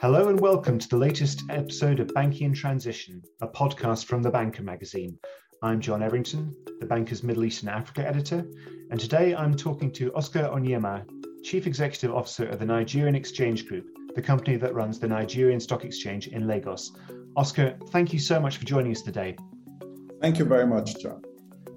Hello and welcome to the latest episode of Banking in Transition, a podcast from The Banker magazine. I'm John Everington, The Banker's Middle East and Africa editor, and today I'm talking to Oscar Onyema, Chief Executive Officer of the Nigerian Exchange Group, the company that runs the Nigerian Stock Exchange in Lagos. Oscar, thank you so much for joining us today. Thank you very much, John.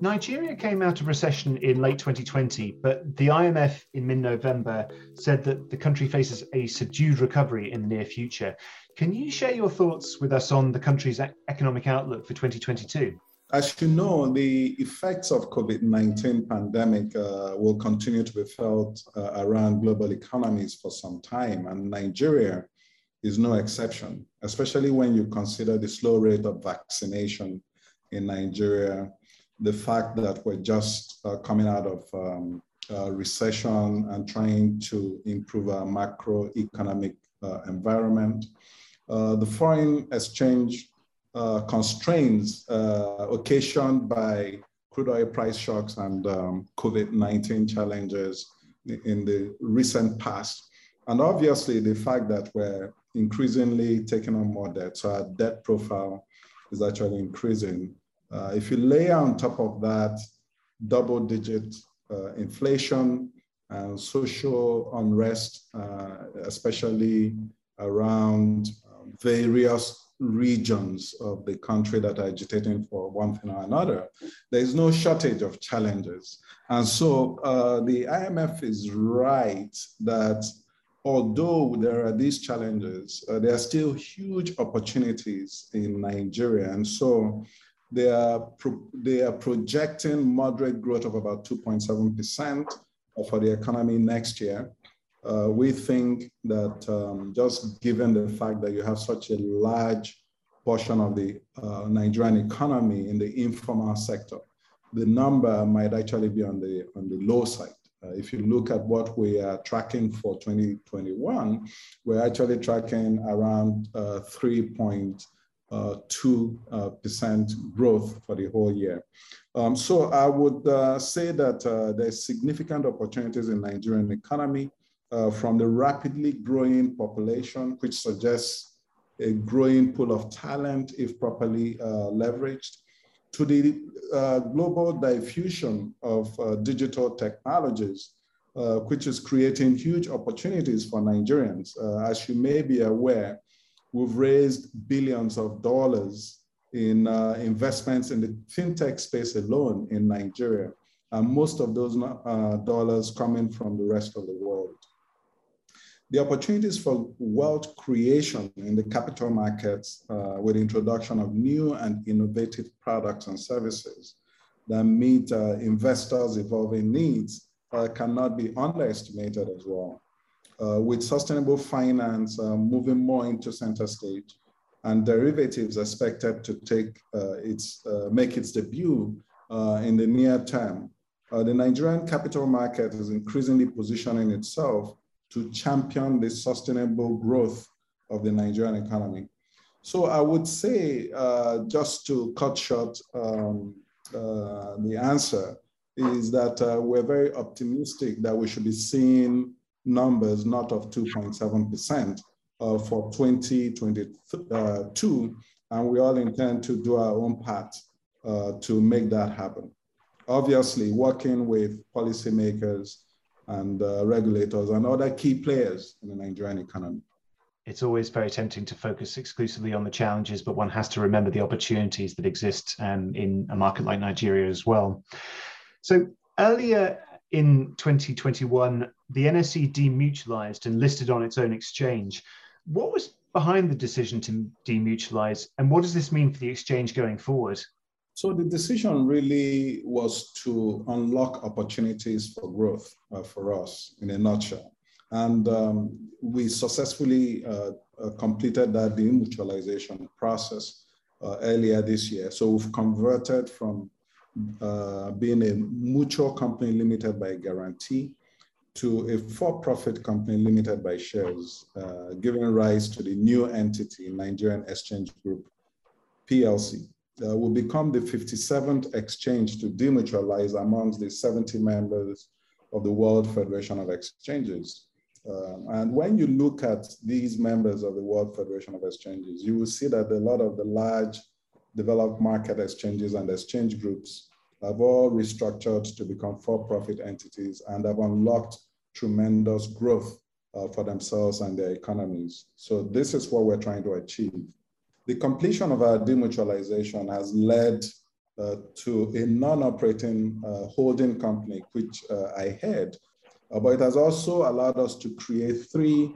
Nigeria came out of recession in late 2020, but the IMF in mid November said that the country faces a subdued recovery in the near future. Can you share your thoughts with us on the country's economic outlook for 2022? As you know, the effects of COVID-19 pandemic uh, will continue to be felt uh, around global economies for some time, and Nigeria is no exception, especially when you consider the slow rate of vaccination in Nigeria the fact that we're just uh, coming out of um, recession and trying to improve our macroeconomic uh, environment. Uh, the foreign exchange uh, constraints occasioned by crude oil price shocks and um, COVID-19 challenges in the recent past. And obviously the fact that we're increasingly taking on more debt, so our debt profile is actually increasing. Uh, if you layer on top of that double digit uh, inflation and social unrest, uh, especially around um, various regions of the country that are agitating for one thing or another, there is no shortage of challenges. And so uh, the IMF is right that although there are these challenges, uh, there are still huge opportunities in Nigeria. And so they are, they are projecting moderate growth of about 2.7% for the economy next year. Uh, we think that um, just given the fact that you have such a large portion of the uh, Nigerian economy in the informal sector, the number might actually be on the, on the low side. Uh, if you look at what we are tracking for 2021, we're actually tracking around uh, 3. 2% uh, growth for the whole year. Um, so I would uh, say that uh, there's significant opportunities in Nigerian economy from the rapidly growing population, which suggests a growing pool of talent if properly leveraged, to the uh, global diffusion of uh, digital technologies, uh, which is creating huge opportunities for Nigerians. as you may be aware, We've raised billions of dollars in uh, investments in the fintech space alone in Nigeria, and most of those uh, dollars coming from the rest of the world. The opportunities for wealth creation in the capital markets uh, with introduction of new and innovative products and services that meet uh, investors' evolving needs uh, cannot be underestimated as well with sustainable finance uh, moving more into center stage and derivatives expected to take uh, its, uh, make its debut uh, in the near term. Uh, the Nigerian capital market is increasingly positioning itself to champion the sustainable growth of the Nigerian economy. So I would say, just to cut short um, the answer, is that we're very optimistic that we should be seeing numbers not of 2.7% uh, for 2022, and we all intend to do our own part uh, to make that happen. Obviously, working with policymakers and uh, regulators and other key players in the Nigerian economy. It's always very tempting to focus exclusively on the challenges, but one has to remember the opportunities that exist um, in a market like Nigeria as well. So earlier in 2021, the NSE demutualized and listed on its own exchange. What was behind the decision to demutualize, and what does this mean for the exchange going forward? So the decision really was to unlock opportunities for growth uh, for us in a nutshell. And um, we successfully uh, uh, completed that demutualization process uh, earlier this year. So we've converted from uh, being a mutual company limited by guarantee to a for-profit company limited by shares, uh, giving rise to the new entity, Nigerian Exchange Group, PLC. Uh, will become the 57th exchange to demutualize amongst the 70 members of the World Federation of Exchanges. Um, and when you look at these members of the World Federation of Exchanges, you will see that a lot of the large developed market exchanges and exchange groups have all restructured to become for-profit entities and have unlocked tremendous growth uh, for themselves and their economies. So this is what we're trying to achieve. The completion of our demutualization has led uh, to a non-operating uh, holding company, which uh, I head, uh, but it has also allowed us to create three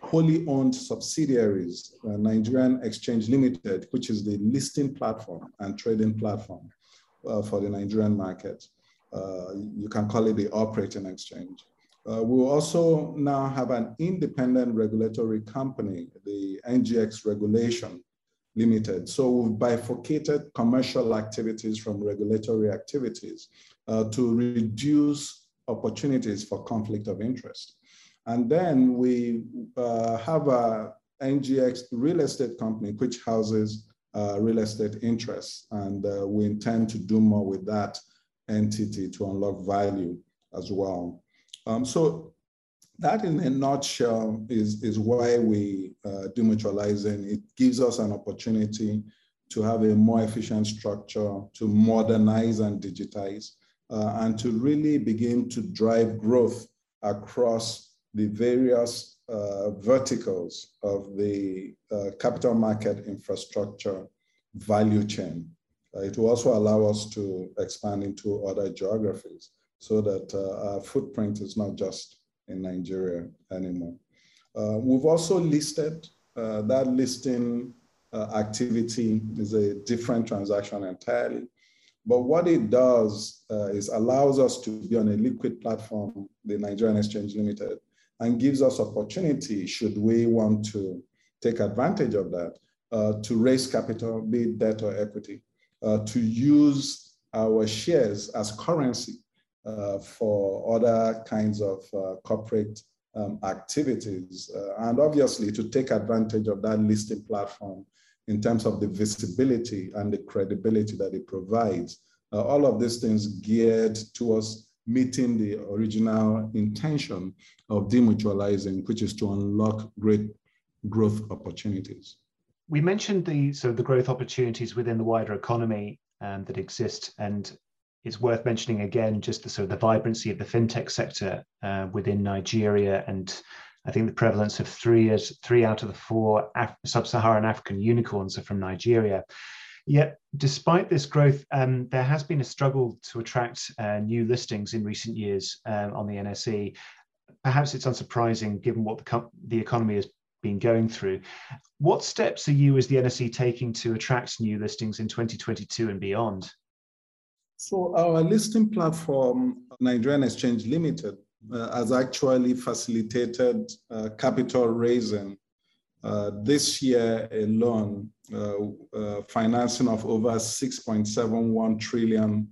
wholly owned subsidiaries, uh, Nigerian Exchange Limited, which is the listing platform and trading platform for the Nigerian market. you can call it the operating exchange. Uh, we will also now have an independent regulatory company, the NGX Regulation Limited. So we've bifurcated commercial activities from regulatory activities uh, to reduce opportunities for conflict of interest. And then we uh, have a NGX real estate company, which houses uh, real estate interests. And uh, we intend to do more with that entity to unlock value as well. Um, so that in a nutshell is, is why we uh, demutualizing. It gives us an opportunity to have a more efficient structure, to modernize and digitize, uh, and to really begin to drive growth across the various uh, verticals of the uh, capital market infrastructure value chain. Uh, it will also allow us to expand into other geographies so that uh, our footprint is not just in Nigeria anymore. Uh, we've also listed uh, that listing activity is a different transaction entirely. But what it does is allows us to be on a liquid platform, the Nigerian Exchange Limited, and gives us opportunity should we want to take advantage of that uh, to raise capital, be it debt or equity, uh, to use our shares as currency uh, for other kinds of uh, corporate um, activities. Uh, and obviously to take advantage of that listing platform in terms of the visibility and the credibility that it provides. Uh, all of these things geared towards meeting the original intention of demutualizing, which is to unlock great growth opportunities. We mentioned the sort of the growth opportunities within the wider economy um, that exist, and it's worth mentioning again just the sort of the vibrancy of the fintech sector uh, within Nigeria and I think the prevalence of three is three out of the four Af- sub-Saharan African unicorns are from Nigeria. Yet, despite this growth, um, there has been a struggle to attract uh, new listings in recent years um, on the NSE. Perhaps it's unsurprising given what the, the economy has been going through. What steps are you, as the NSE, taking to attract new listings in 2022 and beyond? So our listing platform, Nigerian Exchange Limited, uh, has actually facilitated uh, capital raising uh, this year alone, uh, uh, financing of over 6.71 trillion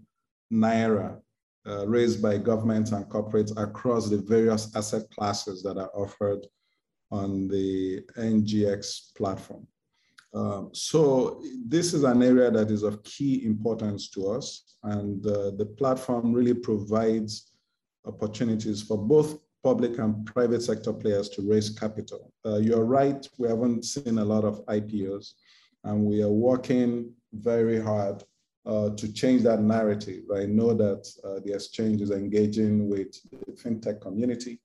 naira uh, raised by governments and corporates across the various asset classes that are offered on the NGX platform. Um, so this is an area that is of key importance to us, and uh, the platform really provides opportunities for both public and private sector players to raise capital. Uh, you're right, we haven't seen a lot of IPOs, and we are working very hard uh, to change that narrative. I know that uh, the exchange is engaging with the fintech community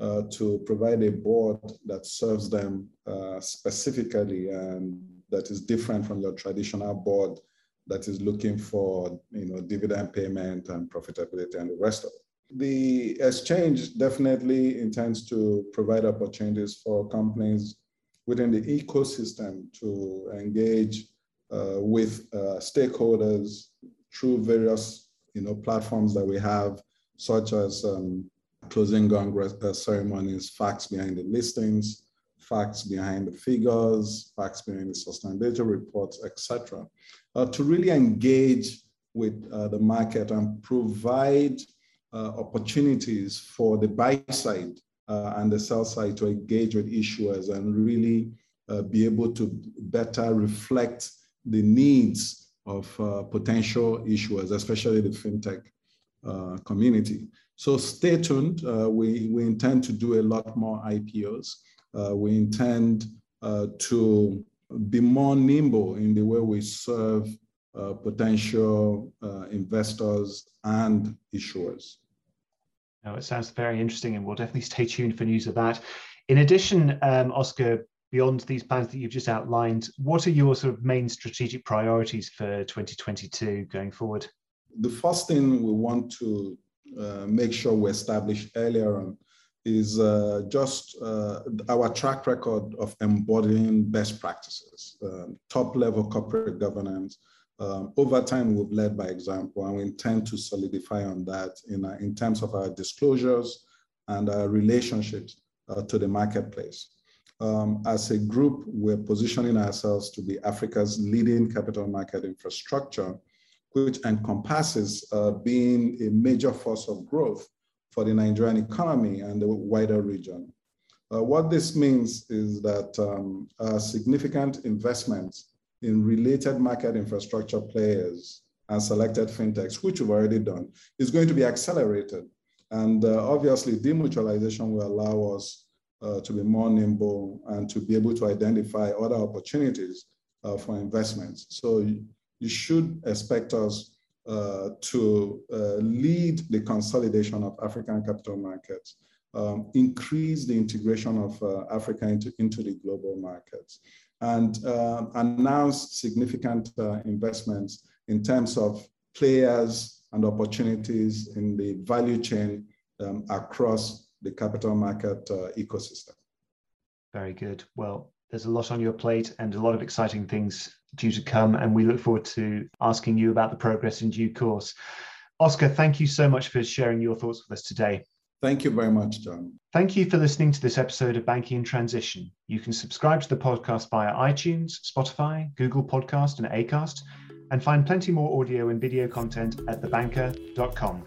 uh, to provide a board that serves them uh, specifically and that is different from your traditional board that is looking for you know dividend payment and profitability and the rest of it. The exchange definitely intends to provide opportunities for companies within the ecosystem to engage uh, with uh, stakeholders through various you know platforms that we have, such as um, closing gong uh, ceremonies, facts behind the listings, facts behind the figures, facts behind the sustainability reports, etc., uh, to really engage with uh, the market and provide opportunities for the buy side uh, and the sell side to engage with issuers and really uh, be able to better reflect the needs of potential issuers, especially the fintech community. So stay tuned. Uh, we, we intend to do a lot more IPOs. Uh, we intend uh, to be more nimble in the way we serve uh, potential uh, investors and issuers. No, it sounds very interesting, and we'll definitely stay tuned for news of that. In addition, um, Oscar, beyond these plans that you've just outlined, what are your sort of main strategic priorities for 2022 going forward? The first thing we want to uh, make sure we establish earlier on is uh, just uh, our track record of embodying best practices, um, top level corporate governance. Um, over time, we've led by example, and we intend to solidify on that in, uh, in terms of our disclosures and our relationships uh, to the marketplace. Um, as a group, we're positioning ourselves to be Africa's leading capital market infrastructure, which encompasses uh, being a major force of growth for the Nigerian economy and the wider region. Uh, what this means is that um, significant investments in related market infrastructure players and selected fintechs, which we've already done, is going to be accelerated. And uh, obviously, demutualization will allow us uh, to be more nimble and to be able to identify other opportunities uh, for investments. So you, should expect us uh, to uh, lead the consolidation of African capital markets, um, increase the integration of uh, Africa into, into the global markets, and uh, announce significant uh, investments in terms of players and opportunities in the value chain um, across the capital market uh, ecosystem. Very good. Well, there's a lot on your plate and a lot of exciting things due to come, and we look forward to asking you about the progress in due course. Oscar, thank you so much for sharing your thoughts with us today. Thank you very much, John. Thank you for listening to this episode of Banking in Transition. You can subscribe to the podcast via iTunes, Spotify, Google Podcast, and Acast, and find plenty more audio and video content at thebanker.com.